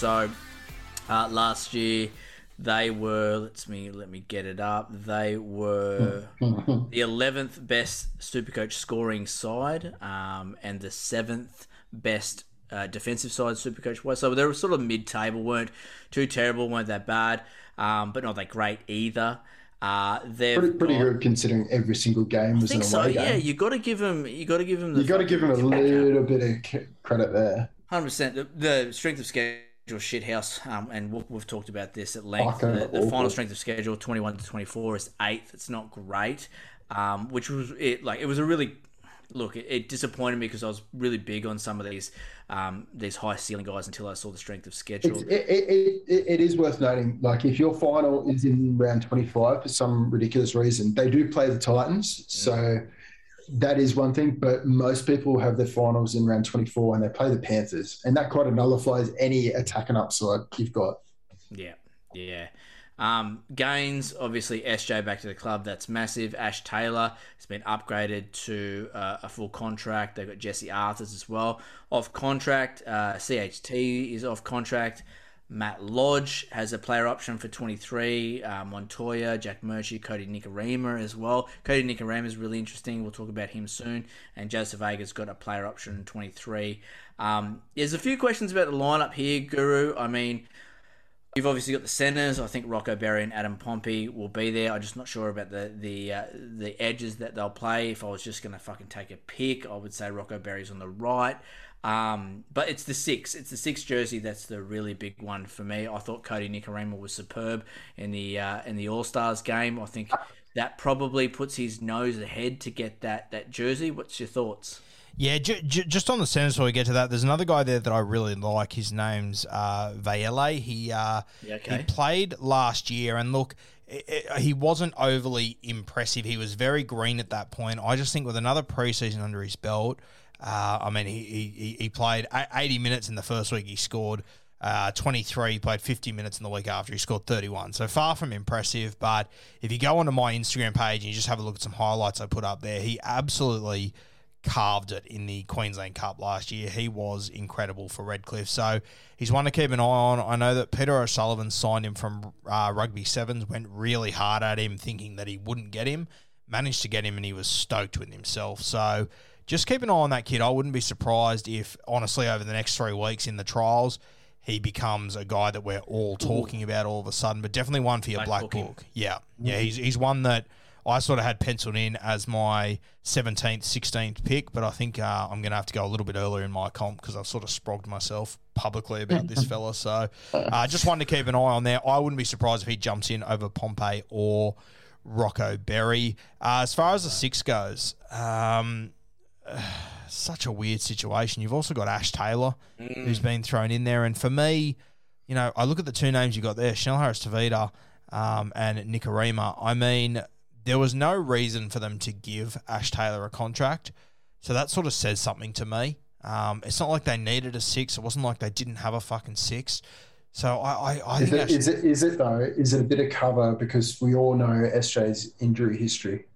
So, uh, last year they were. Let's me let me get it up. They were the eleventh best Supercoach scoring side, um, and the seventh best uh, defensive side Supercoach wise. So they were sort of mid-table. weren't too terrible, weren't that bad, um, but not that great either. Uh, they've Pretty, pretty got- good considering every single game I was an think so. away Yeah, game. you got to give them. You got to give them. The You got to give him a little bit of credit there. Hundred percent. The, the strength of schedule shithouse, um, and we've, we've talked about this at length. The, the final strength of schedule, twenty-one to twenty-four, is eighth. It's not great, um, which was it. Like it was a really look. It, it disappointed me because I was really big on some of these um, these high ceiling guys until I saw the strength of schedule. It, it, it, it is worth noting, like if your final is in round 25 for some ridiculous reason, they do play the Titans. So that is one thing, but most people have their finals in round 24 and they play the Panthers. And that kind of nullifies any attacking upside you've got. Yeah, yeah. Um, Gaines, obviously, SJ back to the club. That's massive. Ash Taylor has been upgraded to uh, a full contract. They've got Jesse Arthurs as well off contract. Uh, CHT is off contract. Matt Lodge has a player option for 23. Uh, Montoya, Jack Murphy, Cody Nikorima as well. Cody Nikorima is really interesting. We'll talk about him soon. And Joseph Vega's got a player option in 23. Um, there's a few questions about the lineup here, Guru. I mean, You've obviously got the centers. I think Rocco Berry and Adam Pompey will be there. I'm just not sure about the the uh, the edges that they'll play. If I was just going to fucking take a pick, I would say Rocco Berry's on the right. Um, but it's the six. It's the six jersey that's the really big one for me. I thought Cody Nikorima was superb in the uh, in the All Stars game. I think that probably puts his nose ahead to get that that jersey. What's your thoughts? Yeah, j- j- just on the centers before we get to that, there's another guy there that I really like. His name's uh, Vaele. He uh, Yeah, okay. he played last year, and look, i i he wasn't overly impressive. He was very green at that point. I just think with another preseason under his belt, uh, I mean, he, he he- played a- 80 minutes in the first week. He scored. Uh, 23, he played 50 minutes in the week after. He scored 31. So far from impressive. But if you go onto my Instagram page and you just have a look at some highlights I put up there, he absolutely carved it in the Queensland Cup last year. He was incredible for Redcliffe. So he's one to keep an eye on. I know that Peter O'Sullivan signed him from uh, Rugby Sevens, went really hard at him, thinking that he wouldn't get him. Managed to get him, and he was stoked with himself. So just keep an eye on that kid. I wouldn't be surprised if, honestly, over the next three weeks in the trials, he becomes a guy that we're all talking about all of a sudden. But definitely one for your Black black booking. book. Yeah, yeah. He's he's one that I sort of had penciled in as my 17th, 16th pick, but I think uh, I'm going to have to go a little bit earlier in my comp because I've sort of sprogged myself publicly about this fella. So uh, just wanted to keep an eye on there. I wouldn't be surprised if he jumps in over Pompey or Rocco Berry. Uh, as far as the six goes, um, such a weird situation. You've also got Ash Taylor, Mm. who's been thrown in there, and for me, you know, I look at the two names you got there, Chanel Harris Tavita um, and Nikorima. I mean, there was no reason for them to give Ash Taylor a contract, so that sort of says something to me. Um, it's not like they needed a six. It wasn't like they didn't have a fucking six. So I, I, I Is think it, Ash- is it is it though? Is it a bit of cover because we all know SJ's injury history?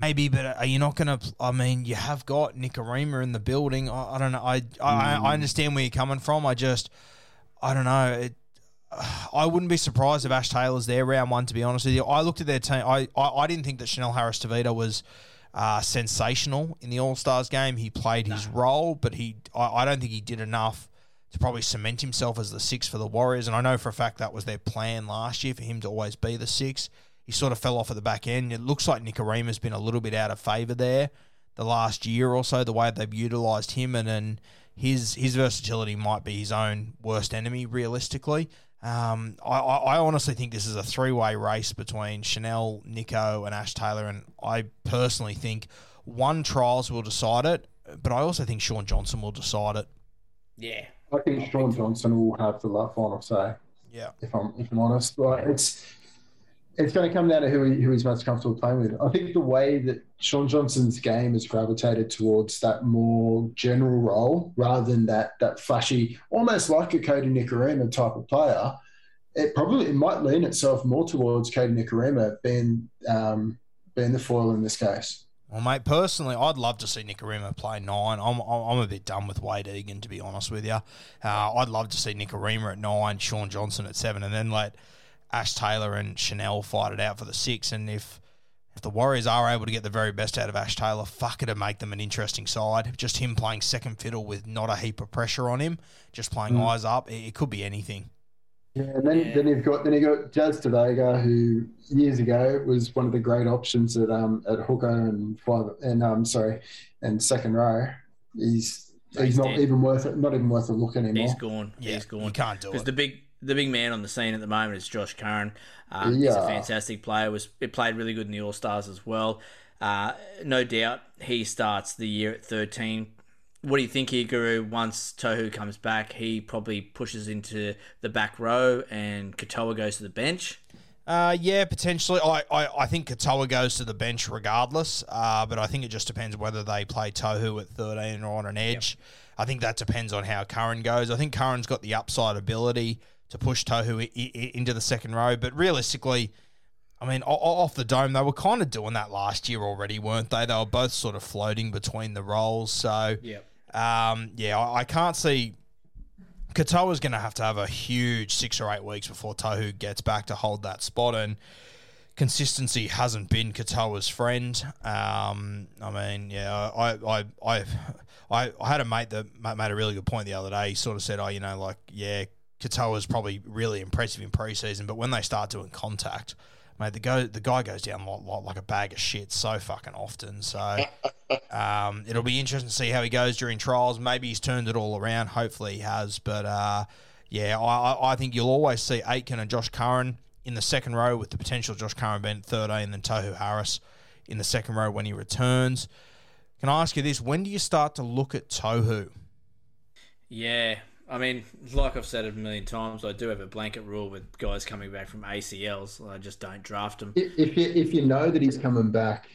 Maybe, but are you not going to? I mean, you have got Nikorima in the building. I, I don't know. I, I I understand where you're coming from. I just, I don't know. It, I wouldn't be surprised if Ash Taylor's there round one. To be honest with you, I looked at their team. I I, I didn't think that Chanel Harris Tavita was. Uh, sensational in the All Stars game. He played his role, but he I, I don't think he did enough to probably cement himself as the six for the Warriors. And I know for a fact that was their plan last year for him to always be the six. He sort of fell off at the back end. It looks like Nikorima's been a little bit out of favour there the last year or so, the way they've utilised him and, and his his versatility might be his own worst enemy, realistically. Um, I, I I honestly think this is a three way race between Chanel, Nico, and Ash Taylor, and I personally think one trials will decide it, but I also think Shaun Johnson will decide it. Yeah. I think Shaun Johnson will have the la- final say. Yeah. if I'm if I'm honest. Like it's it's going to come down to who who he's most comfortable playing with. I think the way that Shaun Johnson's game has gravitated towards that more general role rather than that that flashy, almost like a Cody Nikorima type of player. It probably it might lean itself more towards Cody Nikorima being um, being the foil in this case. Well, mate, personally, I'd love to see Nikorima play nine. I'm, I'm I'm a bit done with Wade Egan, to be honest with you. Uh, I'd love to see Nikorima at nine, Shaun Johnson at seven, and then let Ash Taylor and Chanel fight it out for the six. And if if the Warriors are able to get the very best out of Ash Taylor, fuck it'd make them an interesting side. Just him playing second fiddle with not a heap of pressure on him, just playing eyes up, it, it could be anything. Yeah, and then, then you've got then you got Jazz Tevaga, who years ago was one of the great options at um at hooker and five and um sorry and second row. He's he's, He's not dead. even worth it. Not even worth a look anymore. He's gone. Yeah, He's gone. you can't do it. Because the big the big man on the scene at the moment is Josh Curran. Um, He's a fantastic player. Was it played really good in the All Stars as well. Uh, no doubt he starts the year at 13. What do you think here, Guru? Once Tohu comes back, he probably pushes into the back row and Katoa goes to the bench. Uh, yeah, potentially. I, I, I think Katoa goes to the bench regardless, uh, but I think it just depends whether they play Tohu at 13 or on an edge. I think that depends on how Curran goes. I think Curran's got the upside ability to push Tohu I- I- into the second row, but realistically, I mean, off the dome, they were kind of doing that last year already, weren't they? They were both sort of floating between the roles. So, Yep. um, yeah, I, can't see. Katoa's going to have to have a huge six or eight weeks before Tohu gets back to hold that spot, and consistency hasn't been Katoa's friend. Um, I mean, yeah, I, I, I, I, I had a mate that made a really good point the other day. He sort of said, "Oh, you know, like, yeah, Katoa's probably really impressive in preseason, but when they start doing contact." Mate, the go the guy goes down like, like, like a bag of shit so fucking often. So um, it'll be interesting to see how he goes during trials. Maybe he's turned it all around. Hopefully he has. But uh, yeah, I, I- I think you'll always see Aitken and Josh Curran in the second row with the potential Josh Curran being at 13 and then Tohu Harris in the second row when he returns. Can I ask you this? When do you start to look at Tohu? Yeah, I mean, like I've said it a million times, I do have a blanket rule with guys coming back from ACLs. I just don't draft them. If you if you know that he's coming back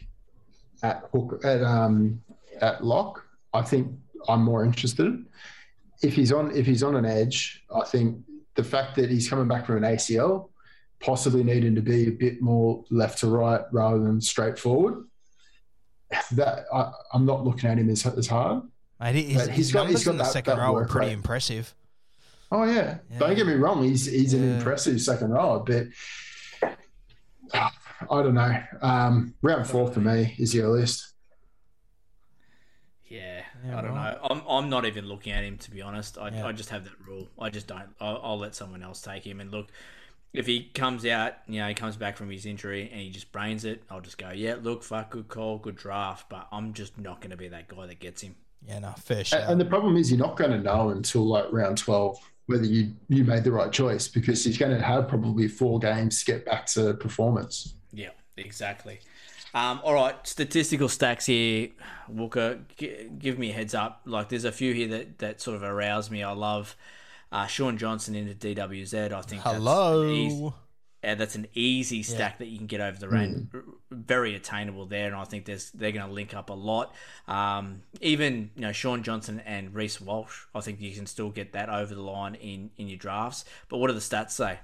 at hook at um at lock, I think I'm more interested. If he's on if he's on an edge, I think the fact that he's coming back from an ACL, possibly needing to be a bit more left to right rather than straight forward. That I, I'm not looking at him as, as hard. Mate, his, his he's got- numbers he's got in the that- second that row are work pretty rate. impressive. Oh yeah. Yeah. Don't get me wrong, he's he's an impressive second rower, but I don't know. Um, round four for me is your list. Yeah, Yeah, I don't right. know. I'm, I'm not even looking at him to be honest. I, Yeah. I just have that rule. I just don't. I'll, I'll let someone else take him. And look, if he comes out, you know, he comes back from his injury and he just brains it, I'll just go, yeah, look, fuck, good call, good draft. But I'm just not going to be that guy that gets him. Yeah, no, fair And, shout. and the problem is you're not going to know until like round twelve whether you you made the right choice because he's going to have probably four games to get back to performance. Yeah, exactly. Um, all right, statistical stacks here, Walker. G- give me a heads up. Like, there's a few here that, that sort of arouse me. I love uh, Shaun Johnson into DWZ. I think Hello. That's an easy, that's an easy stack that you can get over the range. Very attainable there, and I think there's they're going to link up a lot. Um, even you know Shaun Johnson and Reece Walsh. I think you can still get that over the line in in your drafts. But what do the stats say?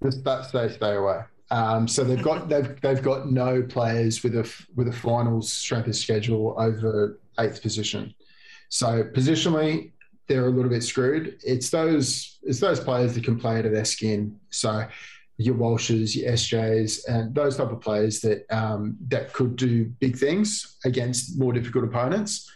The stats say stay away. Um, so they've got they've they've got no players with a with a finals strength of schedule over eighth position. So positionally, they're a little bit screwed. It's those it's those players that can play out of their skin. So your Walshes, your SJs, and those type of players that um, that could do big things against more difficult opponents.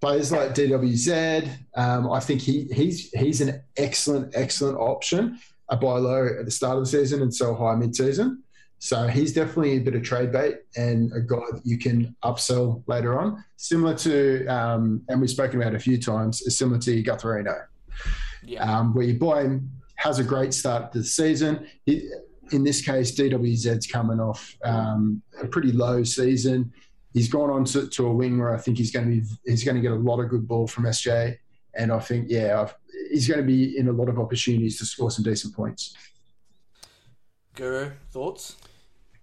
Players like DWZ, um, I think he he's he's an excellent excellent option. A buy low at the start of the season and sell high mid season. So he's definitely a bit of trade bait and a guy that you can upsell later on. Similar to, um, and we've spoken about it a few times, is similar to Gutherino, Yeah. um, where you buy him, has a great start to the season. He, in this case, DWZ's coming off um, a pretty low season. He's gone on to, to a wing where I think he's going to be he's going to get a lot of good ball from SJ, and I think yeah, I've, he's going to be in a lot of opportunities to score some decent points. Guru thoughts?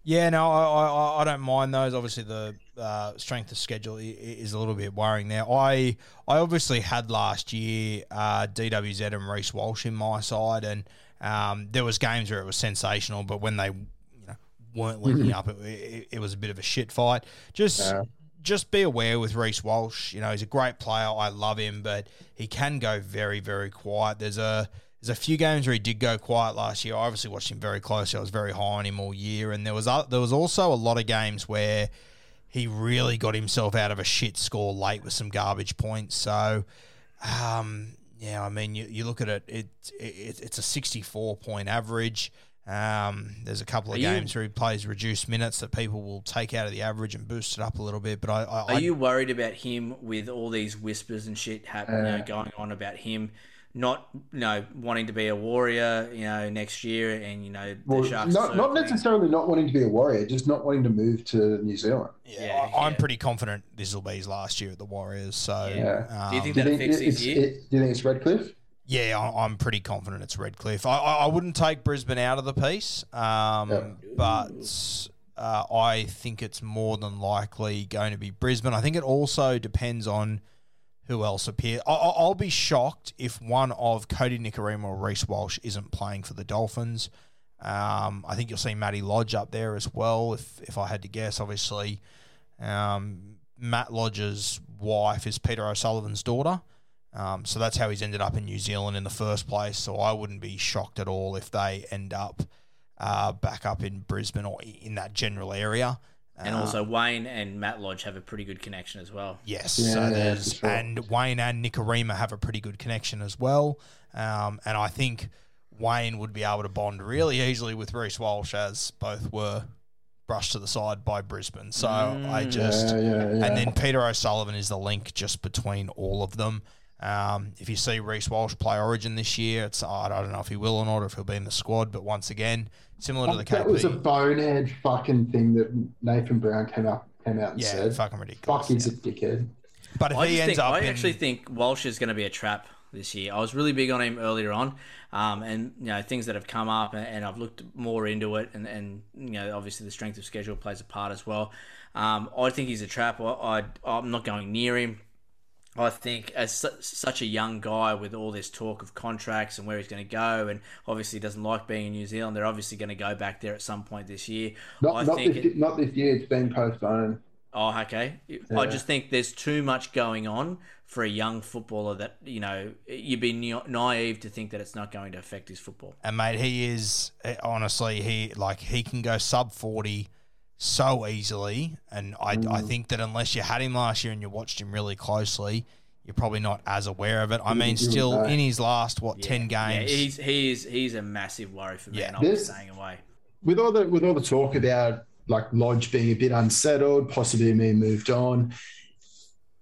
Yeah, no, I, I, I don't mind those. Obviously, the uh, strength of schedule is a little bit worrying there. I I obviously had last year uh, DWZ and Reece Walsh in my side, and um, there was games where it was sensational, but when they you know weren't linking up, it, it, it was a bit of a shit fight. Just Yeah. just be aware with Reece Walsh. You know, he's a great player. I love him, but he can go very, very quiet. There's a there's a few games where he did go quiet last year. I obviously watched him very closely. I was very high on him all year, and there was o- there was also a lot of games where he really got himself out of a shit score late with some garbage points. So, um, yeah, I mean, you, you look at it, it, it it's a 64 point average. Um, there's a couple of Are you- games where he plays reduced minutes that people will take out of the average and boost it up a little bit. But I, I, Are you worried about him with all these whispers and shit happening, Uh. going on about him not, you know, wanting to be a warrior, you know, next year, and you know, the Well, Sharks. not, not necessarily not wanting to be a warrior, just not wanting to move to New Zealand. Yeah, Yeah, I, I'm yeah. pretty confident this will be his last year at the Warriors. So, Yeah. um, Do you think that think affects his it's, year? it, do you think it's Redcliffe? yeah, I, I'm pretty confident it's Redcliffe. I, I, I wouldn't take Brisbane out of the piece, um, Yeah. but uh, I think it's more than likely going to be Brisbane. I think it also depends on who else appears. I, I- I'll be shocked if one of Cody Nikorima or Reece Walsh isn't playing for the Dolphins. Um, I think you'll see Matty Lodge up there as well. If if I had to guess, obviously, um, Matt Lodge's wife is Peter O'Sullivan's daughter. Um, so that's how he's ended up in New Zealand in the first place. So I wouldn't be shocked at all if they end up uh, back up in Brisbane or in that general area. And Uh, also Wayne and Matt Lodge have a pretty good connection as well. Yes, Yeah, so yeah, there's sure. and Wayne and Nikorima have a pretty good connection as well, um, and I think Wayne would be able to bond really easily with Reece Walsh as both were brushed to the side by Brisbane. So I just yeah, yeah, yeah. and then Peter O'Sullivan is the link just between all of them. Um, if you see Reece Walsh play Origin this year, it's I don't know if he will or not, or if he'll be in the squad. But once again, similar to the that was a KP, bonehead fucking thing that Nathan Brown came up came out and yeah, said. fucking ridiculous. Fuck, he's yeah. a dickhead. But if I, he ends think, up I in, actually think Walsh is going to be a trap this year. I was really big on him earlier on, um, and you know things that have come up, and, and I've looked more into it, and, and you know obviously the strength of schedule plays a part as well. Um, I think he's a trap. I, I I'm not going near him. I think as su- such a young guy with all this talk of contracts and where he's going to go, and obviously doesn't like being in New Zealand, they're obviously going to go back there at some point this year. Not, I not, think this, it- not this year. It's been postponed. Oh, okay. I just think there's too much going on for a young footballer that you know you'd be na- naive to think that it's not going to affect his football. And mate, he is eh, honestly he like he can go sub forty so easily, and I I think that unless you had him last year and you watched him really closely, you're probably not as aware of it. I mean, still in his last what ten Yeah, games, he's he's he's a massive worry for me, Yeah. and I'll be This- staying away. with all the with all the talk about like Lodge being a bit unsettled, possibly being moved on.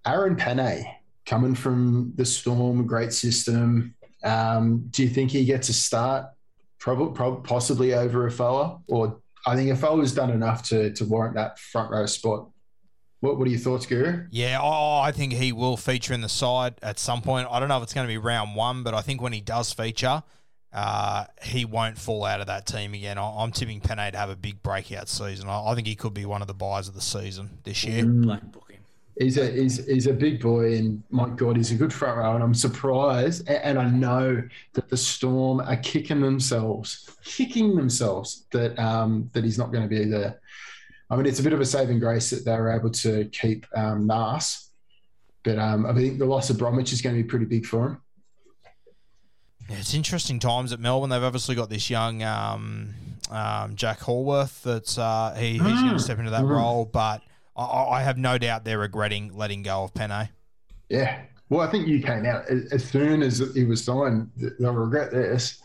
Aaron Pene coming from the Storm, great system. Um, do you think he gets a start? Probably, prob- possibly over a fella, or I think if I was done enough to to warrant that front row spot. What, what are your thoughts, Guru? Yeah, oh, I think he will feature in the side at some point. I don't know if it's going to be round one, but I think when he does feature, uh, he won't fall out of that team again. I, am tipping Pene to have a big breakout season. I, I, think he could be one of the buys of the season this year. Mm. Black booking. He's a he's, he's a big boy, and my God, he's a good front row. And I'm surprised, and, and I know that the Storm are kicking themselves, kicking themselves that um, that he's not going to be there. I mean, it's a bit of a saving grace that they were able to keep um, Nas, but um, I think the loss of Bromwich is going to be pretty big for him. Yeah, it's interesting times at Melbourne. They've obviously got this young um, um, Jack Howarth that's uh, he, he's going to step into that mm. role, but I, I, have no doubt they're regretting letting go of Pene. Yeah. Well, I think you came out as soon as he was signed. They'll regret this.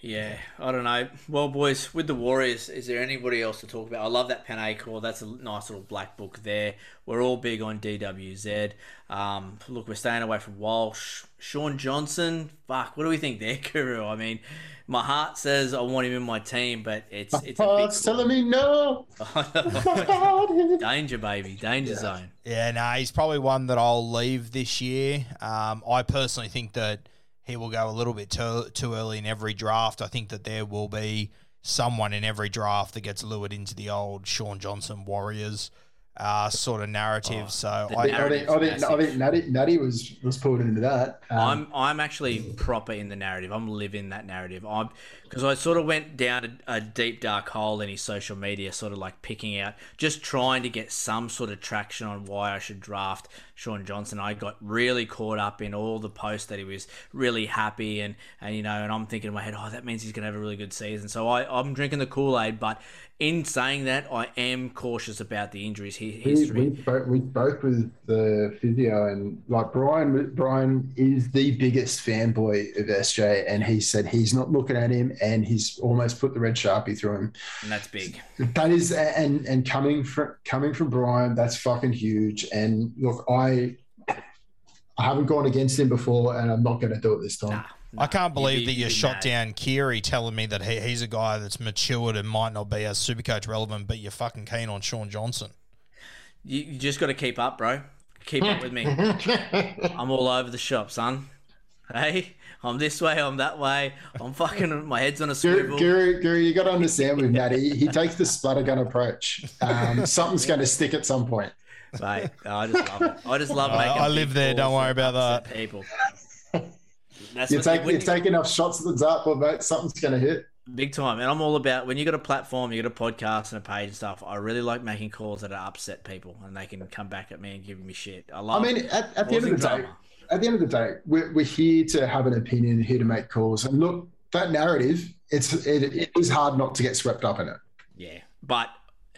Yeah, I don't know. Well, boys, with the Warriors, is there anybody else to talk about? I love that Pene call. That's a nice little black book there. We're all big on DWZ. Um, look, we're staying away from Walsh. Shaun Johnson, fuck, what do we think there, Guru? I mean, my heart says I want him in my team, but it's it's a big telling me no. danger, baby, danger yeah. zone. Yeah, no, he's probably one that I'll leave this year. Um, I personally think that he will go a little bit too, too early in every draft. I think that there will be someone in every draft that gets lured into the old Shaun Johnson Warriors uh, sort of narrative. Oh, so I, I, think, I, think, I think Natty, Natty was was pulled into that. Um, I'm I'm actually proper in the narrative. I'm living that narrative. I'm because I sort of went down a, a, deep dark hole in his social media, sort of like picking out, just trying to get some sort of traction on why I should draft Shaun Johnson. I got really caught up in all the posts that he was really happy and and you know, and I'm thinking in my head, oh, that means he's gonna have a really good season. So I I'm drinking the Kool Aid, but in saying that, I am cautious about the injuries history. We, we, spoke, we spoke with the physio, and like Brian, Brian is the biggest fanboy of SJ, and he said he's not looking at him, and he's almost put the red sharpie through him. And that's big. That is, and and coming from coming from Brian, that's fucking huge. And look, I I haven't gone against him before, and I'm not going to do it this time. Nah. I can't believe that you shot mad. down Keary telling me that he, he's a guy that's matured and might not be as supercoach relevant, but you're fucking keen on Shaun Johnson. You, you just got to keep up, bro. Keep up with me. I'm all over the shop, son. Hey, I'm this way, I'm that way. I'm fucking, my head's on a swivel. Gary, Gary, you got to understand with Matty, he takes the splattergun approach. Um, something's going to stick at some point. Mate, I just love it. I just love making I live there, don't worry about that. People. That's you take, you take enough shots at the dartboard, mate. Something's going to hit. Big time. And I'm all about when you got a platform, you got a podcast and a page and stuff. I really like making calls that are upset people and they can come back at me and give me shit. I love I mean, at, at the end of the drama. day, at the end of the day, we're, we're here to have an opinion, here to make calls. And look, that narrative, it's it, it is hard not to get swept up in it. Yeah. But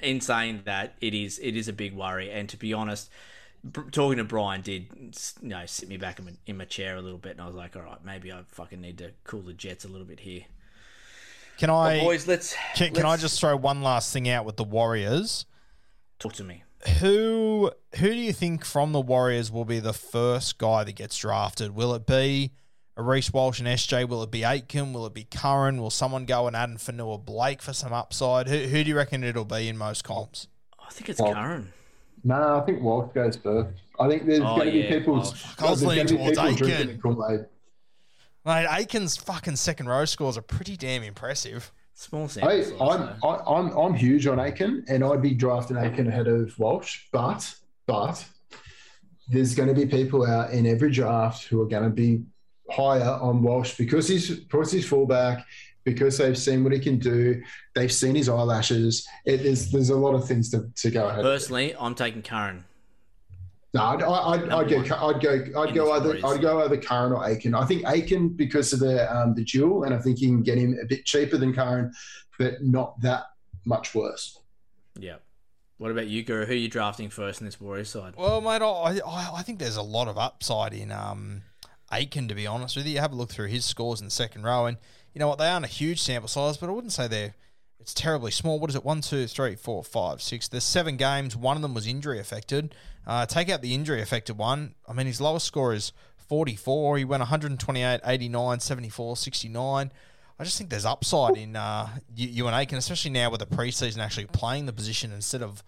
in saying that, it is it is a big worry. And to be honest, talking to Brian did you know sit me back in my, in my chair a little bit, and I was like, all right, maybe I fucking need to cool the jets a little bit here. Can I, well, boys? Let's can, let's, can I just throw one last thing out with the Warriors? Talk to me. Who who do you think from the Warriors will be the first guy that gets drafted? Will it be a Reece Walsh and SJ? Will it be Aitken? Will it be Curran? Will someone go and add Fonua Blake for some upside? Who, who do you reckon it'll be in most comps? I think it's well, Curran. No, I think Walsh goes first. I think there's oh, going to yeah. be people. Oh, I was leaning towards Aitken. Mate, Aitken's fucking second row scores are pretty damn impressive. Small sample. I, I'm, I, I'm I'm huge on Aitken, and I'd be drafting Aitken ahead of Walsh. But but there's going to be people out in every draft who are going to be higher on Walsh because he's because he's fullback because they've seen what he can do. They've seen his eyelashes. It is there's a lot of things to, to go ahead. Personally, I'm taking Curran. No, I'd, I'd, I'd go. I'd go. I'd go either. I'd go either Curran or Aitken. I think Aitken because of the um, the duel, and I think you can get him a bit cheaper than Curran, but not that much worse. Yeah. What about you, Guru? Who are you drafting first in this Warriors side? Well, mate, I, I, I think there's a lot of upside in um, Aitken. To be honest with you, you have a look through his scores in the second row, and you know what? They aren't a huge sample size, but I wouldn't say they're it's terribly small. What is it? One, two, three, four, five, six. There's seven games. One of them was injury affected. Uh, take out the injury affected one. I mean, his lowest score is 44. He went 128, 89, 74, 69. I just think there's upside in uh, and Aitken, especially now with the preseason actually playing the position instead of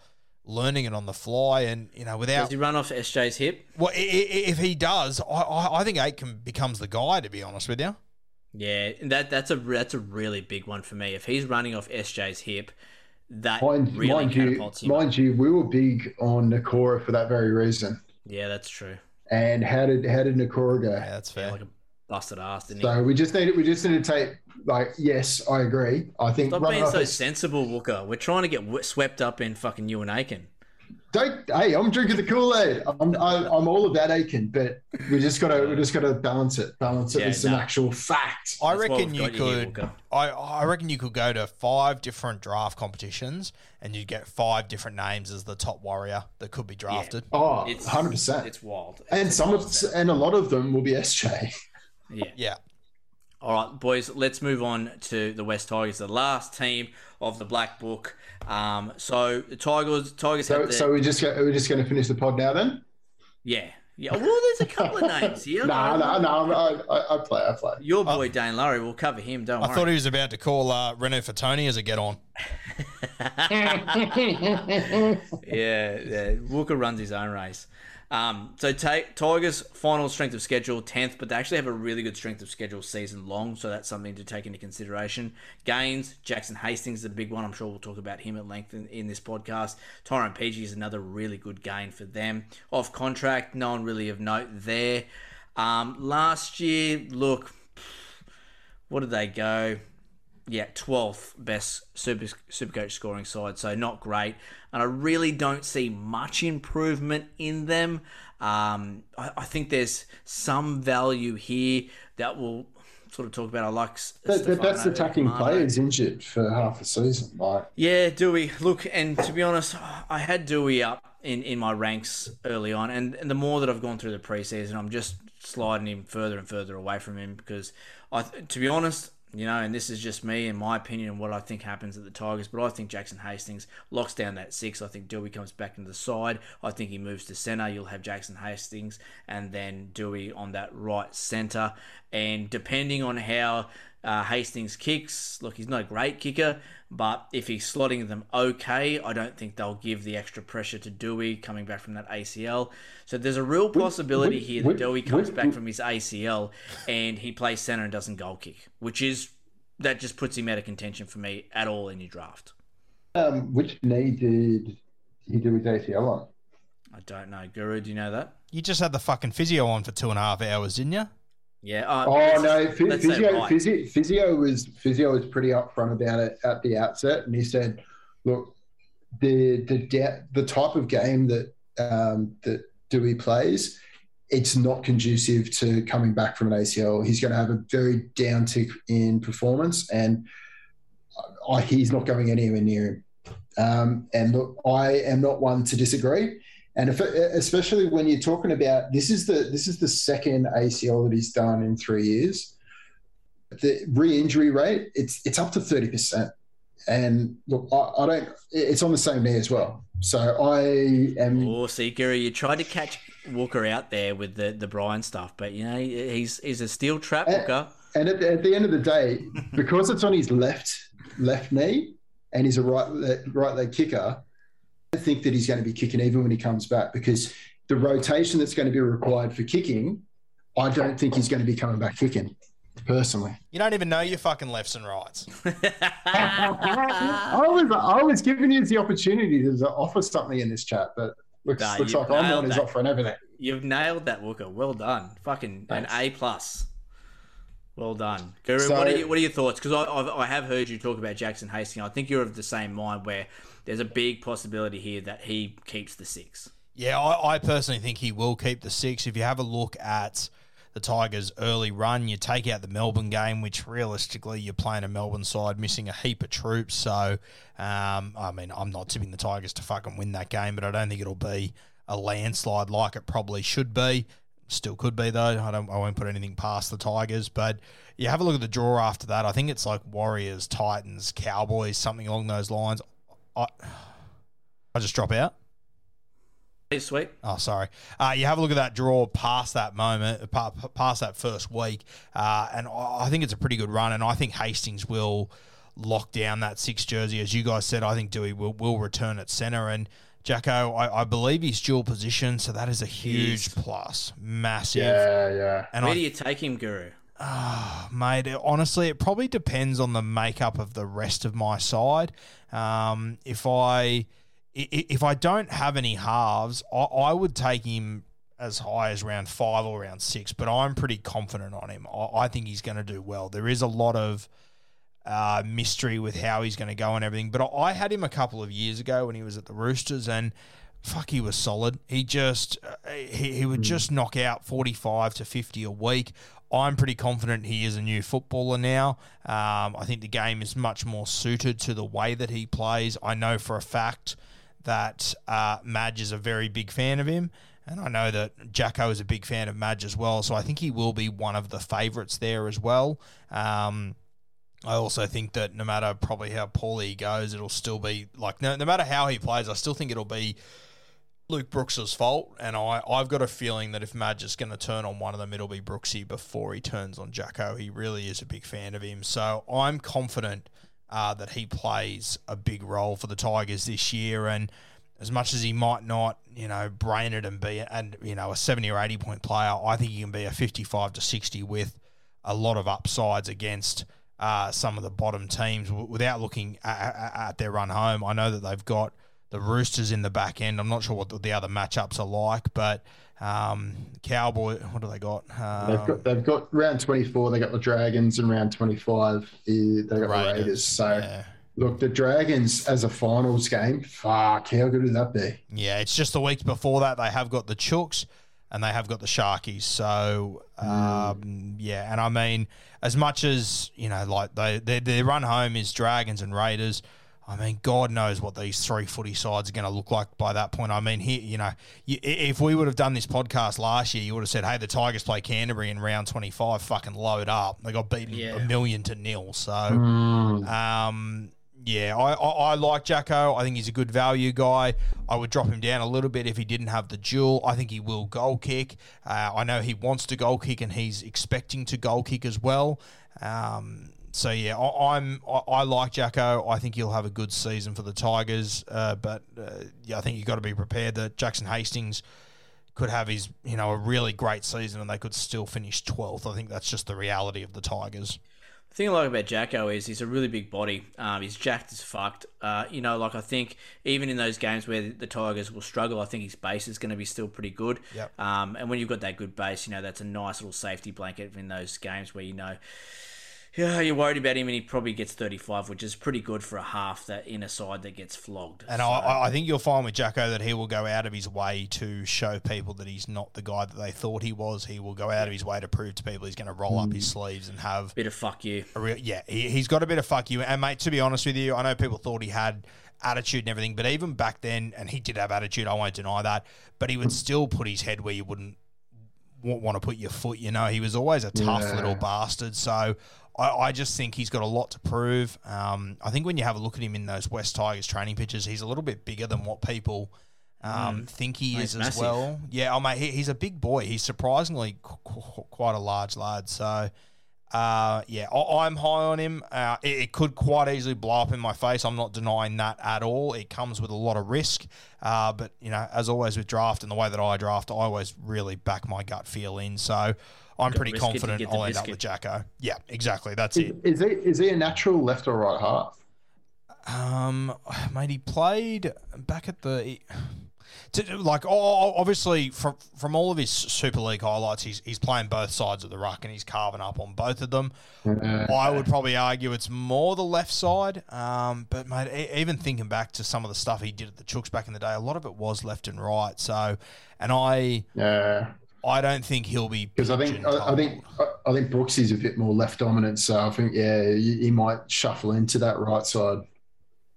learning it on the fly. And you know, without Does he run off SJ's hip? well, i- i- if he does, I, I, I think Aitken becomes the guy. To be honest with you, Yeah, that that's a that's a really big one for me. If he's running off SJ's hip, that Mind, really mind you, him. mind you, we were big on Nakora for that very reason. Yeah, that's true. And how did how did Nakora go? yeah, that's Yeah, fair. like a busted ass, didn't he? So we just need we just need to take like yes, I agree. I think Stop being so his- sensible, Wooker. We're trying to get swept up in fucking you and Aitken. don't hey, I'm drinking the Kool Aid. I'm I, I'm all about Aitken, but we just gotta we just gotta balance it, balance it Yeah, with some no. actual fact. I That's reckon you got you here, could. I, I reckon you could go to five different draft competitions, and you'd get five different names as the top warrior that could be drafted. Oh, It's 100 percent. It's wild. And some of and a lot of them will be SJ. Yeah. Yeah, All right, boys, let's move on to the West Tigers, the last team of the Black Book. Um, so the Tigers, Tigers So have the, so we just go, we're just going to finish the pod now then. yeah, yeah. Well, there's a couple of names here. No, no, no. I, I, I play. I play. Your boy Dane Laurie, we'll cover him. Don't I worry. thought he was about to call uh, Renault Tony as a get on. yeah, yeah. Walker runs his own race. Um, so ta- Tigers final strength of schedule tenth, but they actually have a really good strength of schedule season long, so that's something to take into consideration. Gains, Jackson Hastings is a big one. I'm sure we'll talk about him at length in, in this podcast. Tyrone Peachey is another really good gain for them. Off contract, no one really of note there. Um, last year, look, what did they go? Yeah, 12th best super supercoach scoring side, so not great. And I really don't see much improvement in them. Um, I, I think there's some value here that we'll sort of talk about. I like That, that, that's attacking Romano. players injured for half a season. Like Yeah, Dewey. Look, and to be honest, I had Dewey up in, in my ranks early on, and, and the more that I've gone through the preseason, I'm just sliding him further and further away from him because, I, to be honest, you know, and this is just me and my opinion and what I think happens at the Tigers, but I think Jackson Hastings locks down that six. I think Dewey comes back into the side. I think he moves to centre. You'll have Jackson Hastings and then Dewey on that right centre. And depending on how uh, Hastings kicks, look, he's not a great kicker, but if he's slotting them okay, I don't think they'll give the extra pressure to Dewey coming back from that ACL. So there's a real possibility we- here that we- Dewey comes we- back from his ACL and he plays center and doesn't goal kick, which is that just puts him out of contention for me at all in your draft. um, which knee did he do his ACL on? I don't know, Guru. Do you know that? You just had the fucking physio on for two and a half hours, didn't you? Yeah. Uh, Oh no, phy- physio, right. physio, physio was physio was pretty upfront about it at the outset, and he said, "Look, the the de- the type of game that um, that Dewey plays, it's not conducive to coming back from an ACL. He's going to have a very down tick in performance, and I, he's not going anywhere near him. Um, and look, I am not one to disagree. And if, especially when you're talking about this is the this is the second ACL that he's done in three years. The re-injury rate it's it's up to thirty percent, and look, I, I don't. It's on the same knee as well. So I am. Oh, see, Guru, you tried to catch Walker out there with the the Brian stuff, but you know he's he's a steel trap, Walker. And at, at the end of the day, because it's on his left left knee and he's a right right leg kicker, think that he's going to be kicking even when he comes back because the rotation that's going to be required for kicking, I don't think he's going to be coming back kicking. Personally, You don't even know your fucking lefts and rights. I was I was giving you the opportunity to offer something in this chat, but looks Nah, looks you like I'm the nailed one who's that. offering everything. You've nailed that, Walker. Well done. Fucking an A plus. Well done, Guru. So- what are you, what are your thoughts? Because I, I've, I have heard you talk about Jackson Hastings. I think you're of the same mind where there's a big possibility here that he keeps the six. Yeah, I, I personally think he will keep the six. If you have a look at the Tigers' early run, you take out the Melbourne game, which realistically you're playing a Melbourne side missing a heap of troops. So, um, I mean, I'm not tipping the Tigers to fucking win that game, but I don't think it'll be a landslide like it probably should be. Still could be though. I don't. I won't put anything past the Tigers, but you have a look at the draw after that. I think it's like Warriors, Titans, Cowboys, something along those lines. I, I just drop out. please, sweet. Oh, sorry. Uh, you have a look at that draw past that moment, past that first week, uh, and I think it's a pretty good run. And I think Hastings will lock down that six jersey, as you guys said. I think Dewey will, will return at centre, and Jacko, I, I, believe he's dual position, so that is a huge plus, massive. Yeah, yeah. And where I, do you take him, Guru? Oh, mate, honestly, it probably depends on the makeup of the rest of my side. Um, if I if I don't have any halves, I, I, would take him as high as round five or round six. But I'm pretty confident on him. I, I think he's going to do well. There is a lot of uh, mystery with how he's going to go and everything. But I had him a couple of years ago when he was at the Roosters, and fuck, he was solid. He just uh, he, he would just knock out forty five to fifty a week. I'm pretty confident he is a new footballer now. Um, I think the game is much more suited to the way that he plays. I know for a fact that uh, Madge is a very big fan of him. And I know that Jacko is a big fan of Madge as well. So I think he will be one of the favourites there as well. Um, I also think that no matter probably how poorly he goes, it'll still be like no, no matter how he plays, I still think it'll be Luke Brooks's fault. And I, I've got a feeling that if Madge is going to turn on one of them, it'll be Brooksy before he turns on Jacko. He really is a big fan of him. So I'm confident uh, that he plays a big role for the Tigers this year. And as much as he might not, you know, brain it and be and you know a seventy or eighty point player, I think he can be a fifty-five to sixty with a lot of upsides against uh, some of the bottom teams without looking at, at, at, their run home. I know that they've got the Roosters in the back end. I'm not sure what the, the other matchups are like, but um, Cowboy, what do they got? Um, they've got they've got round 24. They got the Dragons, and round 25 they got Raiders. the Raiders. So. Yeah. Look, the Dragons as a finals game, fuck, how good would that be? Yeah, it's just the weeks before that they have got the Chooks and they have got the Sharkies. So, um, mm. yeah, and I mean, as much as you know, like they their, their run home is Dragons and Raiders. I mean, God knows what these three footy sides are going to look like by that point. I mean, here, you know, if we would have done this podcast last year, you would have said, "Hey, the Tigers play Canterbury in round twenty-five. Fucking load up." They got beaten yeah. a million to nil. So, mm. um, yeah, I, I, I, like Jacko. I think he's a good value guy. I would drop him down a little bit if he didn't have the dual. I think he will goal kick. Uh, I know he wants to goal kick and he's expecting to goal kick as well. Um, so yeah, I, am I, I, like Jacko. I think he'll have a good season for the Tigers. Uh, but uh, yeah, I think you've got to be prepared that Jackson Hastings could have his you know a really great season and they could still finish 12th. I think that's just the reality of the Tigers. The thing I like about Jacko is he's a really big body. Um, he's jacked as fucked. Uh, you know, like I think even in those games where the Tigers will struggle, I think his base is going to be still pretty good. Yep. Um, and when you've got that good base, you know, that's a nice little safety blanket in those games where you know yeah, you're worried about him, and he probably gets 35, which is pretty good for a half that in a side that gets flogged. And so. I, I think you'll find with Jacko that he will go out of his way to show people that he's not the guy that they thought he was. He will go out of his way to prove to people he's going to roll mm. up his mm. sleeves and have a bit of fuck you. Real, yeah, he, he's got a bit of fuck you. And mate, to be honest with you, I know people thought he had attitude and everything, but even back then, and he did have attitude. I won't deny that, but he would still put his head where you wouldn't want to put your foot. You know, he was always a tough yeah. little bastard. So I, I just think he's got a lot to prove. Um, I think when you have a look at him in those West Tigers training pitches, he's a little bit bigger than what people um, mm. think he is as massive. well. Yeah, oh mate, he, he's a big boy. He's surprisingly qu- qu- quite a large lad. So. Uh, yeah, I, am high on him. Uh, it, it, could quite easily blow up in my face. I'm not denying that at all. It comes with a lot of risk. Uh, but, you know, as always with draft and the way that I draft, I always really back my gut feel in. So I'm pretty confident I'll end up with Jacko. Yeah, exactly. That's is, it. Is he is he a natural left or right half? Um, mate, he played back at the. To, like obviously from from all of his Super League highlights, he's he's playing both sides of the ruck and he's carving up on both of them. I would probably argue it's more the left side. Um, but mate, even thinking back to some of the stuff he did at the Chooks back in the day, a lot of it was left and right. So, and I yeah. I don't think he'll be because I think I, I, think I think Brooks is a bit more left dominant, so I think yeah he, might shuffle into that right side.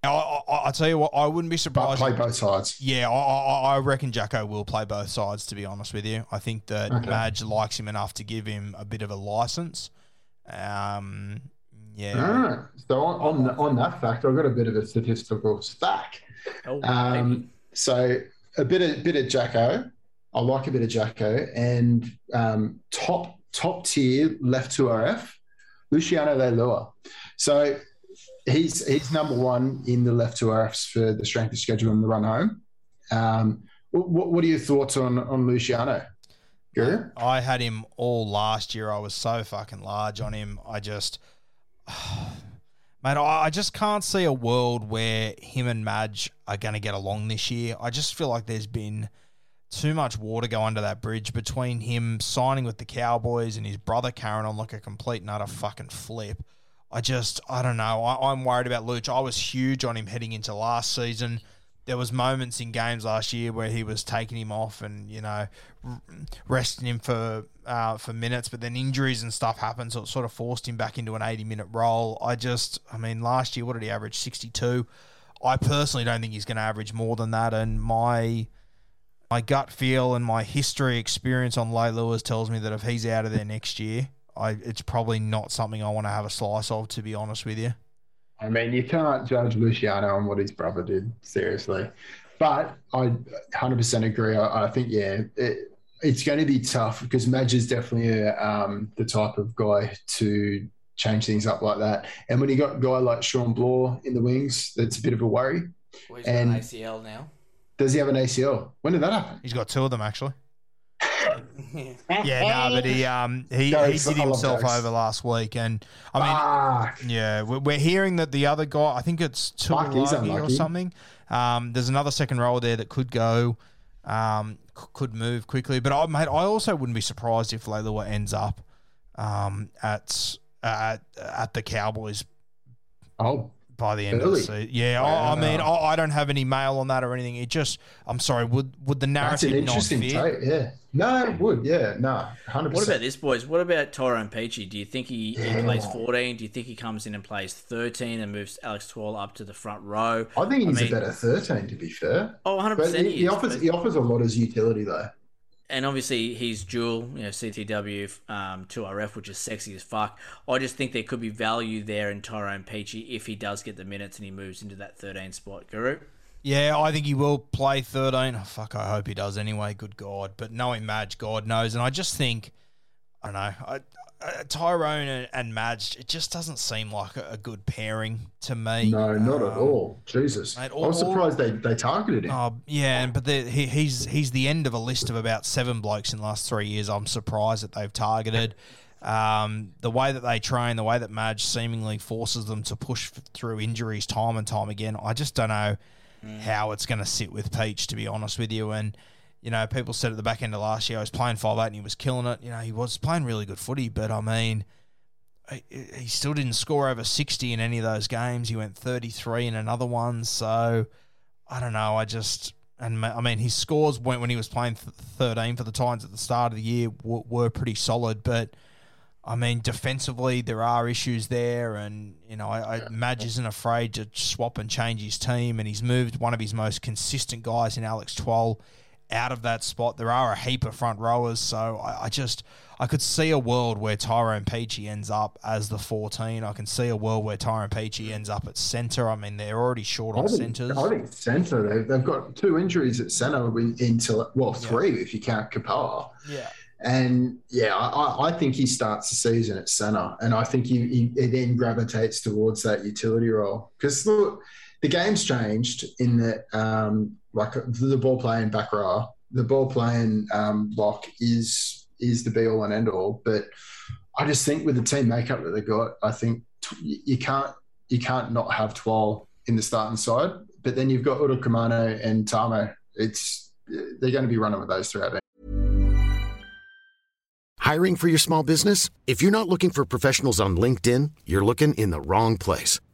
I, I, I tell you what, I wouldn't be surprised. But play both sides. Yeah, I, I, reckon Jacko will play both sides. To be honest with you, I think that okay. Madge likes him enough to give him a bit of a license. Um, yeah. Ah, so on, on on that fact, I've got a bit of a statistical stack. Oh, um, so a bit of bit of Jacko. I like a bit of Jacko and um, top top tier left to RF, Luciano Leilua. So he's he's number one in the left to RFs for the strength of schedule and the run home. Um, what, what are your thoughts on on Luciano? Guru? I had him all last year. I was so fucking large on him. I just, mate, I just can't see a world where him and Madge are going to get along this year. I just feel like there's been too much water go under that bridge between him signing with the Cowboys and his brother carrying on like a complete and utter fucking flip. I just, I don't know. I, am worried about Luch. I was huge on him heading into last season. There was moments in games last year where he was taking him off and you know resting him for uh, for minutes, but then injuries and stuff happened, so it sort of forced him back into an 80 minute role. I just, I mean, last year what did he average? 62. I personally don't think he's going to average more than that, and my my gut feel and my history experience on Leilua tells me that if he's out of there next year, I it's probably not something I want to have a slice of, to be honest with you. I mean, you can't judge Luciano on what his brother did, seriously. But I 100% agree. I, I think, yeah, it, it's going to be tough because Madge is definitely a, um, the type of guy to change things up like that. And when you got a guy like Shawn Blore in the wings, that's a bit of a worry. Well, he's and, got an ACL now. Does he have an ACL? When did that happen? He's got two of them actually. Yeah, no, but he um he, he did himself over last week, and I mean, Fuck. yeah, we're, we're, hearing that the other guy, I think it's Tuilagi or something. Um, there's another second row there that could go, um, c- could move quickly. But I, mate, I also wouldn't be surprised if Leilua ends up, um, at at at the Cowboys. Oh, by the end Early. of the season. Yeah, wow. I, I, mean, I, I, don't have any mail on that or anything. It just, I'm sorry, would would the narrative not fit? Trait, yeah, no, it would. Yeah, no, hundred. What about this, boys? What about Tyrone Peachey? Do you think he, yeah. he plays 14? Do you think he comes in and plays 13 and moves Alex Twal up to the front row? I think he's I mean, a better 13, to be fair. Oh, 100 percent. He, he, offers he offers a lot as utility though and obviously he's dual, you know, CTW um, to RF, which is sexy as fuck. I just think there could be value there in Tyrone Peachey if he does get the minutes and he moves into that 13 spot. Guru? Yeah, I think he will play 13. Oh, fuck, I hope he does anyway. Good God. But knowing Madge, God knows. And I just think, I don't know, I, uh, Tyrone and, and Madge, it just doesn't seem like a, a good pairing to me. No, not um, at all. Jesus, mate, all, I was surprised they, they targeted him. Oh yeah, but he, he's he's the end of a list of about seven blokes in the last three years. I'm surprised that they've targeted. Um, the way that they train, the way that Madge seemingly forces them to push through injuries time and time again. I just don't know mm. how it's going to sit with Peach, to be honest with you. And you know, people said at the back end of last year, I was playing five eight and he was killing it. You know, he was playing really good footy, but I mean, he still didn't score over 60 in any of those games. He went 33 in another one. So I don't know. I just, and I mean, his scores went when he was playing 13 for the Titans at the start of the year were, were pretty solid, but. I mean, defensively, there are issues there, and you know, I, I Madge isn't afraid to swap and change his team, and he's moved one of his most consistent guys in Alex Twal out of that spot. There are a heap of front rowers, so I, I just I could see a world where Tyrone Peachey ends up as the 14. I can see a world where Tyrone Peachey ends up at centre. I mean, they're already short on centres. I think centre, they've, they've got two injuries at centre until, well, three yeah. if you count Kapaa. Yeah. And yeah, I, I think he starts the season at centre, and I think he, he, he then gravitates towards that utility role. Because look, the game's changed in that um, like the ball playing back row, the ball playing um, lock is is the be all and end all. But I just think with the team makeup that they got, I think t- you can't you can't not have Twal in the starting side. But then you've got Utoikamanu and Tamou. It's they're going to be running with those throughout. It. Hiring for your small business? If you're not looking for professionals on LinkedIn, you're looking in the wrong place.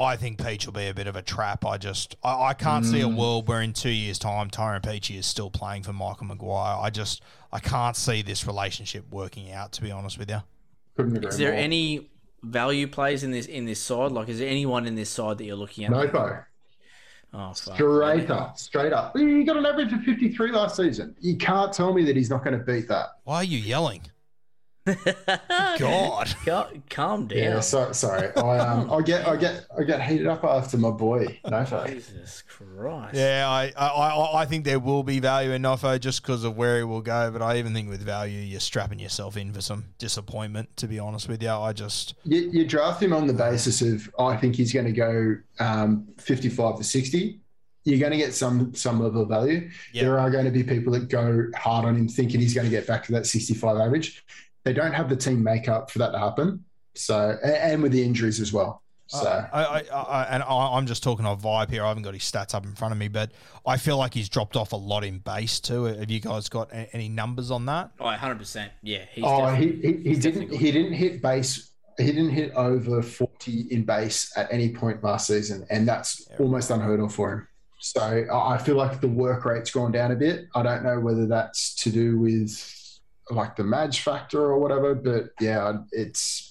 I think Peach will be a bit of a trap. I just I, I can't mm. see a mm. world where in two years' time Tyrone Peachey is still playing for Michael Maguire. I just I can't see this relationship working out. To be honest with you, is there more. any value plays in this in this side? Like, is there anyone in this side that you're looking at? No, Oh, straight up, straight up. He got an average of 53 last season. You can't tell me that he's not going to beat that. Why are you yelling? God, calm down. Yeah, so, sorry. I um, I get, I get, I get heated up after my boy Nofo. Jesus Christ. Yeah, I, I, I think there will be value in Nofo just because of where he will go. But I even think with value, you're strapping yourself in for some disappointment. To be honest with you, I just you, you draft him on the basis of I think he's going to go um, 55 to 60 you're going to get some some level of value. Yep. There are going to be people that go hard on him, thinking he's going to get back to that 65 average they don't have the team makeup for that to happen. So, and with the injuries as well. So, uh, I, I, I, and I, am just talking on vibe here. I haven't got his stats up in front of me, but I feel like he's dropped off a lot in base too. Have you guys got any numbers on that? Oh, 100 percent. Yeah. He's oh, he he, he didn't he didn't hit base. He didn't hit over 40 in base at any point last season, and that's yeah. almost unheard of for him. So I feel like the work rate's gone down a bit. I don't know whether that's to do with like the Madge factor or whatever. But yeah, it's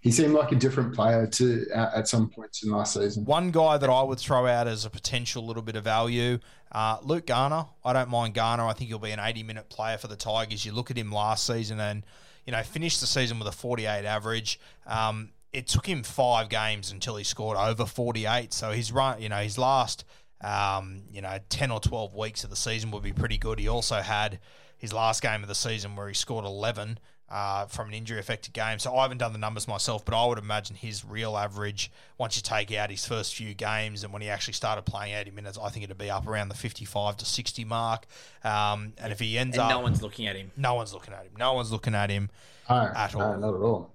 he seemed like a different player to at some points in last season. One guy that I would throw out as a potential little bit of value, uh, Luke Garner. I don't mind Garner. I think he'll be an 80 minute player for the Tigers. You look at him last season and you know finished the season with a 48 average. Um, it took him five games until he scored over 48. So his run, you know, his last, um, you know, 10 or 12 weeks of the season would be pretty good. He also had his last game of the season where he scored 11 uh, from an injury affected game. So I haven't done the numbers myself, but I would imagine his real average, once you take out his first few games and when he actually started playing 80 minutes, I think it'd be up around the 55 to 60 mark. Um, and if he ends and up. No one's looking at him. No one's looking at him. No one's looking at him no, at all. No, not at all.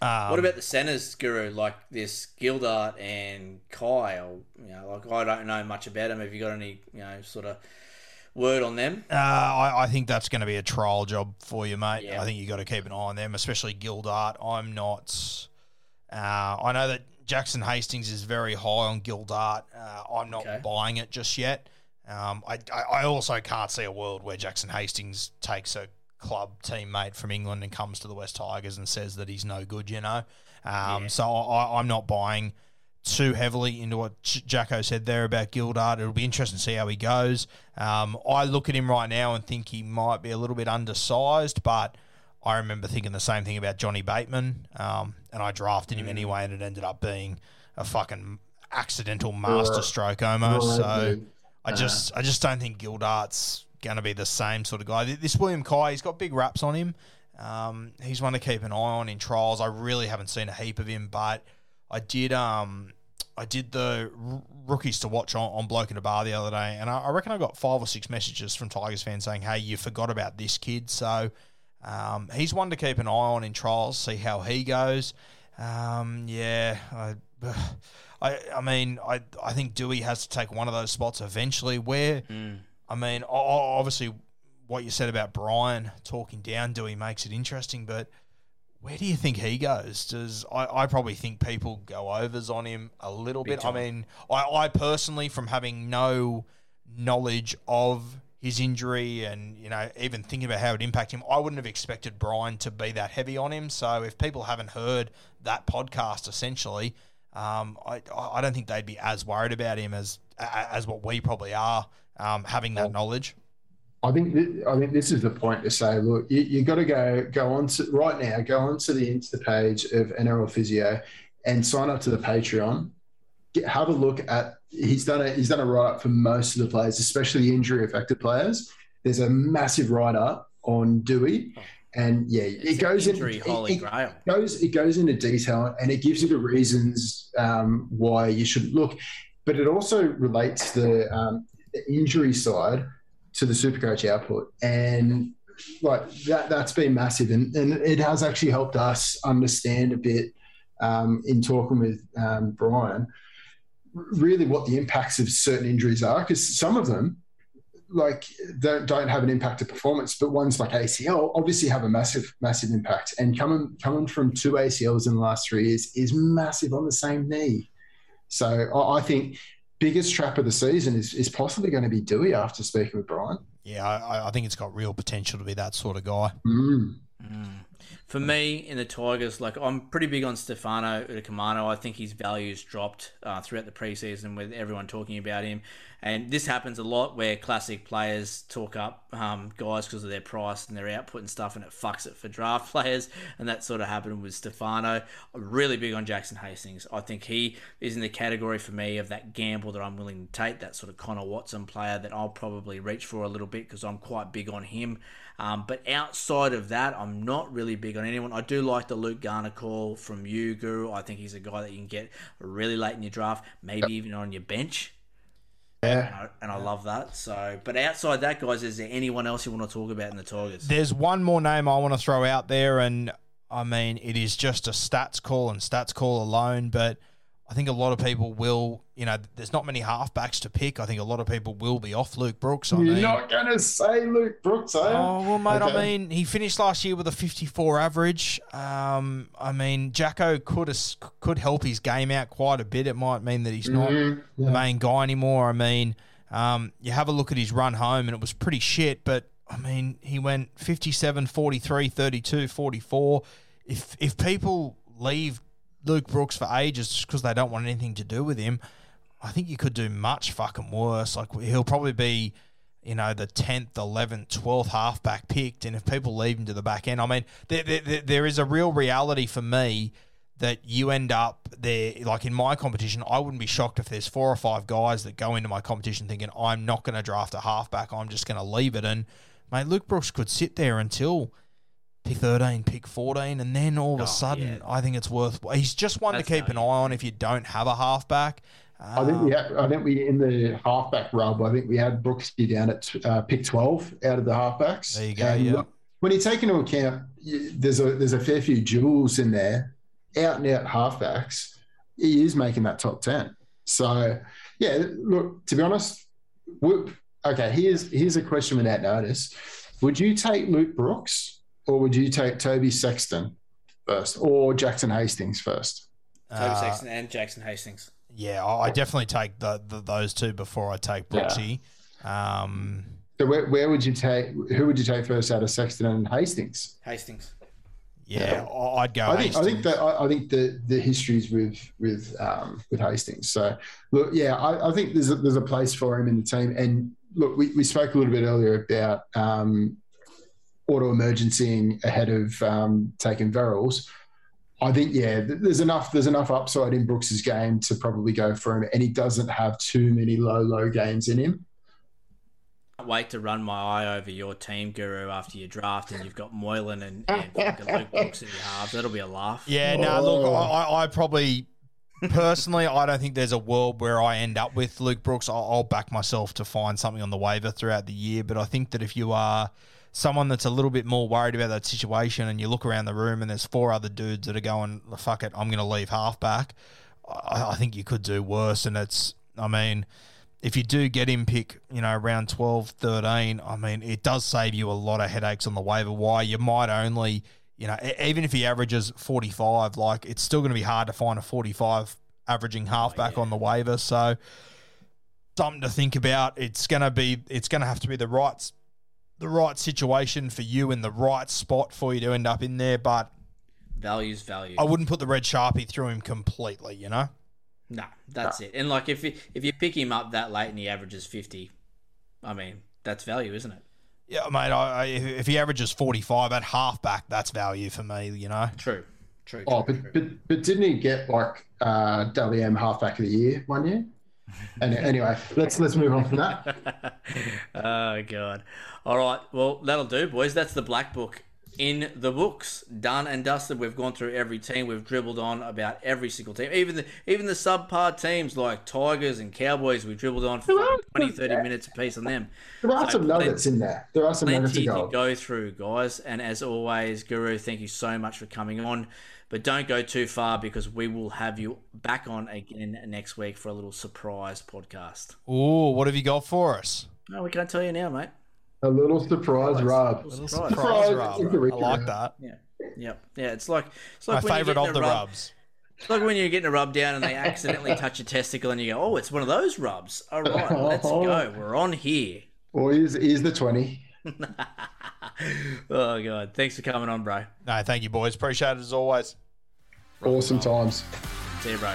Um, what about the centers, Guru? Like this Gildart and Kai, or you know, like I don't know much about them. Have you got any, you know, sort of word on them? Uh, I, I, think that's going to be a trial job for you, mate. Yeah. I think you got to keep an eye on them, especially Gildart. I'm not. Uh, I know that Jackson Hastings is very high on Gildart. Uh, I'm not okay. buying it just yet. Um, I, I also can't see a world where Jackson Hastings takes a club teammate from England and comes to the West Tigers and says that he's no good, you know. Um, yeah. So I, I'm not buying too heavily into what Jacko said there about Gildart. It'll be interesting to see how he goes. Um, I look at him right now and think he might be a little bit undersized, but I remember thinking the same thing about Johnny Bateman, um, and I drafted him mm. anyway, and it ended up being a fucking accidental master stroke almost. So I just I just don't think Gildart's going to be the same sort of guy. This William Kai, he's got big raps on him. Um, he's one to keep an eye on in trials. I really haven't seen a heap of him, but I did um I did the r- rookies to watch on, on Bloke in a Bar the other day, and I, I, reckon I got five or six messages from Tigers fans saying, "Hey, you forgot about this kid." So um, he's one to keep an eye on in trials, see how he goes. Um, yeah, I, I, I mean, I, I think Dewey has to take one of those spots eventually. Where, mm. I mean, obviously, what you said about Brian talking down Dewey makes it interesting, but where do you think he goes? Does I, I probably think people go overs on him a little Big bit. Time. I mean, I, I personally, from having no knowledge of his injury and you know even thinking about how it impacted him, I wouldn't have expected Brian to be that heavy on him. So if people haven't heard that podcast, essentially, um, I I don't think they'd be as worried about him as as what we probably are, um, having that knowledge. I think th- I think this is the point to say. Look, you, you got to go go on to right now. Go on to the Insta page of NRL Physio and sign up to the Patreon. Get, have a look at. He's done a he's done a write up for most of the players, especially injury affected players. There's a massive write up on Dewey, and yeah, it's it goes in, it. It goes it goes into detail and it gives you the reasons um, why you should look, but it also relates to the, um, the injury side to the Supercoach output, and like that that's been massive, and, and it has actually helped us understand a bit um, in talking with um, Brian, really what the impacts of certain injuries are, because some of them like don't don't have an impact of performance, but ones like ACL obviously have a massive massive impact. And coming coming from two ACLs in the last three years is massive on the same knee. So I, I think biggest trap of the season is, is possibly going to be Dewey after speaking with Brian. Yeah, I, I think it's got real potential to be that sort of guy. Mm. For me, in the Tigers, like I'm pretty big on Stefano Utoikamanu. I think his value's dropped uh, throughout the preseason with everyone talking about him. And this happens a lot where classic players talk up um, guys because of their price and their output and stuff, and it fucks it for draft players. And that sort of happened with Stefano. I'm really big on Jackson Hastings. I think he is in the category for me of that gamble that I'm willing to take, that sort of Connor Watson player that I'll probably reach for a little bit because I'm quite big on him. Um, but outside of that, I'm not really big on anyone. I do like the Luke Garner call from you, Guru. I think he's a guy that you can get really late in your draft, maybe even on your bench. Yeah. And I, and I love that. So, but outside that, guys, is there anyone else you want to talk about in the Tigers? There's one more name I want to throw out there, and I mean, it is just a stats call and stats call alone, but I think a lot of people will, you know, there's not many halfbacks to pick. I think a lot of people will be off Luke Brooks. I You're mean, not going to say Luke Brooks, are you? Oh well, mate. I mean, he finished last year with a 54 average. Um, I mean, Jacko could could help his game out quite a bit. It might mean that he's not Mhm, the main guy anymore. I mean, um, you have a look at his run home, and it was pretty shit. But I mean, he went 57, 43, 32, 44. If if people leave Luke Brooks for ages because they don't want anything to do with him, I think you could do much fucking worse. Like he'll probably be, you know, the tenth, eleventh, twelfth halfback picked, and if people leave him to the back end, I mean, there, there, there- is a real reality for me that you end up there. Like in my competition, I wouldn't be shocked if there's four or five guys that go into my competition thinking I'm not going to draft a halfback. I'm just going to leave it, and mate, Luke Brooks could sit there until. Pick 13, pick 14, and then all of Oh, a sudden, yeah. I think it's worth. He's just one That's to keep an eye on if you don't have a halfback. I think we had, I think we in the halfback rub. I think we had Brooksy down at uh, pick twelve out of the halfbacks. There you go, And yeah. look, when you take into account, you- there's a there's a fair few jewels in there, out and out halfbacks. He is making that top ten. So yeah, look. To be honest, would- okay. Here's here's a question without notice. Would you take Luke Brooks or would you take Toby Sexton first or Jackson Hastings first? Toby Uh, Sexton and Jackson Hastings. Yeah, I I definitely take the, the those two before I take Yeah. Um, So where, where would you take? Who would you take first out of Sexton and Hastings? Hastings. yeah, I- I'd go. I think I think Hastings. that I, I think the the histories with with um, with Hastings. So look, yeah, I, I think there's a, there's a place for him in the team. And look, we, we spoke a little bit earlier about um, auto emergencying ahead of um, taking Verrills. I think yeah, there's enough there's enough upside in Brooks's game to probably go for him, and he doesn't have too many low low games in him. Can't wait to run my eye over your team, Guru, after your draft, and you've got Moylan and, and Luke Brooks at your halves. That'll be a laugh. Yeah, no, look, Oh. I, I- I probably personally, I don't think there's a world where I end up with Luke Brooks. I'll, I'll back myself to find something on the waiver throughout the year, but I think that if you are someone that's a little bit more worried about that situation, and you look around the room and there's four other dudes that are going, "Fuck it, I'm going to leave halfback," I, I think you could do worse. And it's, I mean. If you do get him pick, you know, around 12, 13, I mean, it does save you a lot of headaches on the waiver wire. You might only you know, even if he averages 45, like it's still going to be hard to find a 45 averaging oh, halfback on the waiver. So something to think about. It's going to be, it's going to have to be the right, the right situation for you in the right spot for you to end up in there. But Values, value. I wouldn't put the red sharpie through him completely. You know, No, that's it. And like if you, if you pick him up that late and he averages fifty, I mean that's value, isn't it? yeah, mate. I, I, if if he averages 45 at halfback, that's value for me. You know, True, true. Oh, but, true. but but didn't he get like uh, Dally M halfback of the year one year? And anyway, let's let's move on from that. oh god. All right. Well, that'll do, boys. That's the black book in the books. Done and dusted. We've gone through every team. We've dribbled on about every single team. Even the even the subpar teams like Tigers and Cowboys. We dribbled on for fucking 20, 30 minutes apiece on them. There are So some plen- nuggets in there. There are some nuggets to to go. go through, guys. And as always, Guru, thank you so much for coming on. But don't go too far because we will have you back on again next week for a little surprise podcast. oh, what have you got for us? Oh, no, we can't tell you now, mate. A little surprise rub. Little Surprise, surprise. Surprise. rub. It's like that. Yeah, yep, yeah. It's like it's like when you favorite of the rub- rubs. It's like when you're getting a rub down and they accidentally touch a testicle and you go, oh, it's one of those rubs. All right, let's go. We're on here. Well, is here's the 20. oh, God. Thanks for coming on, bro. No, thank you, boys. Appreciate it as always. Awesome times. See you, bro.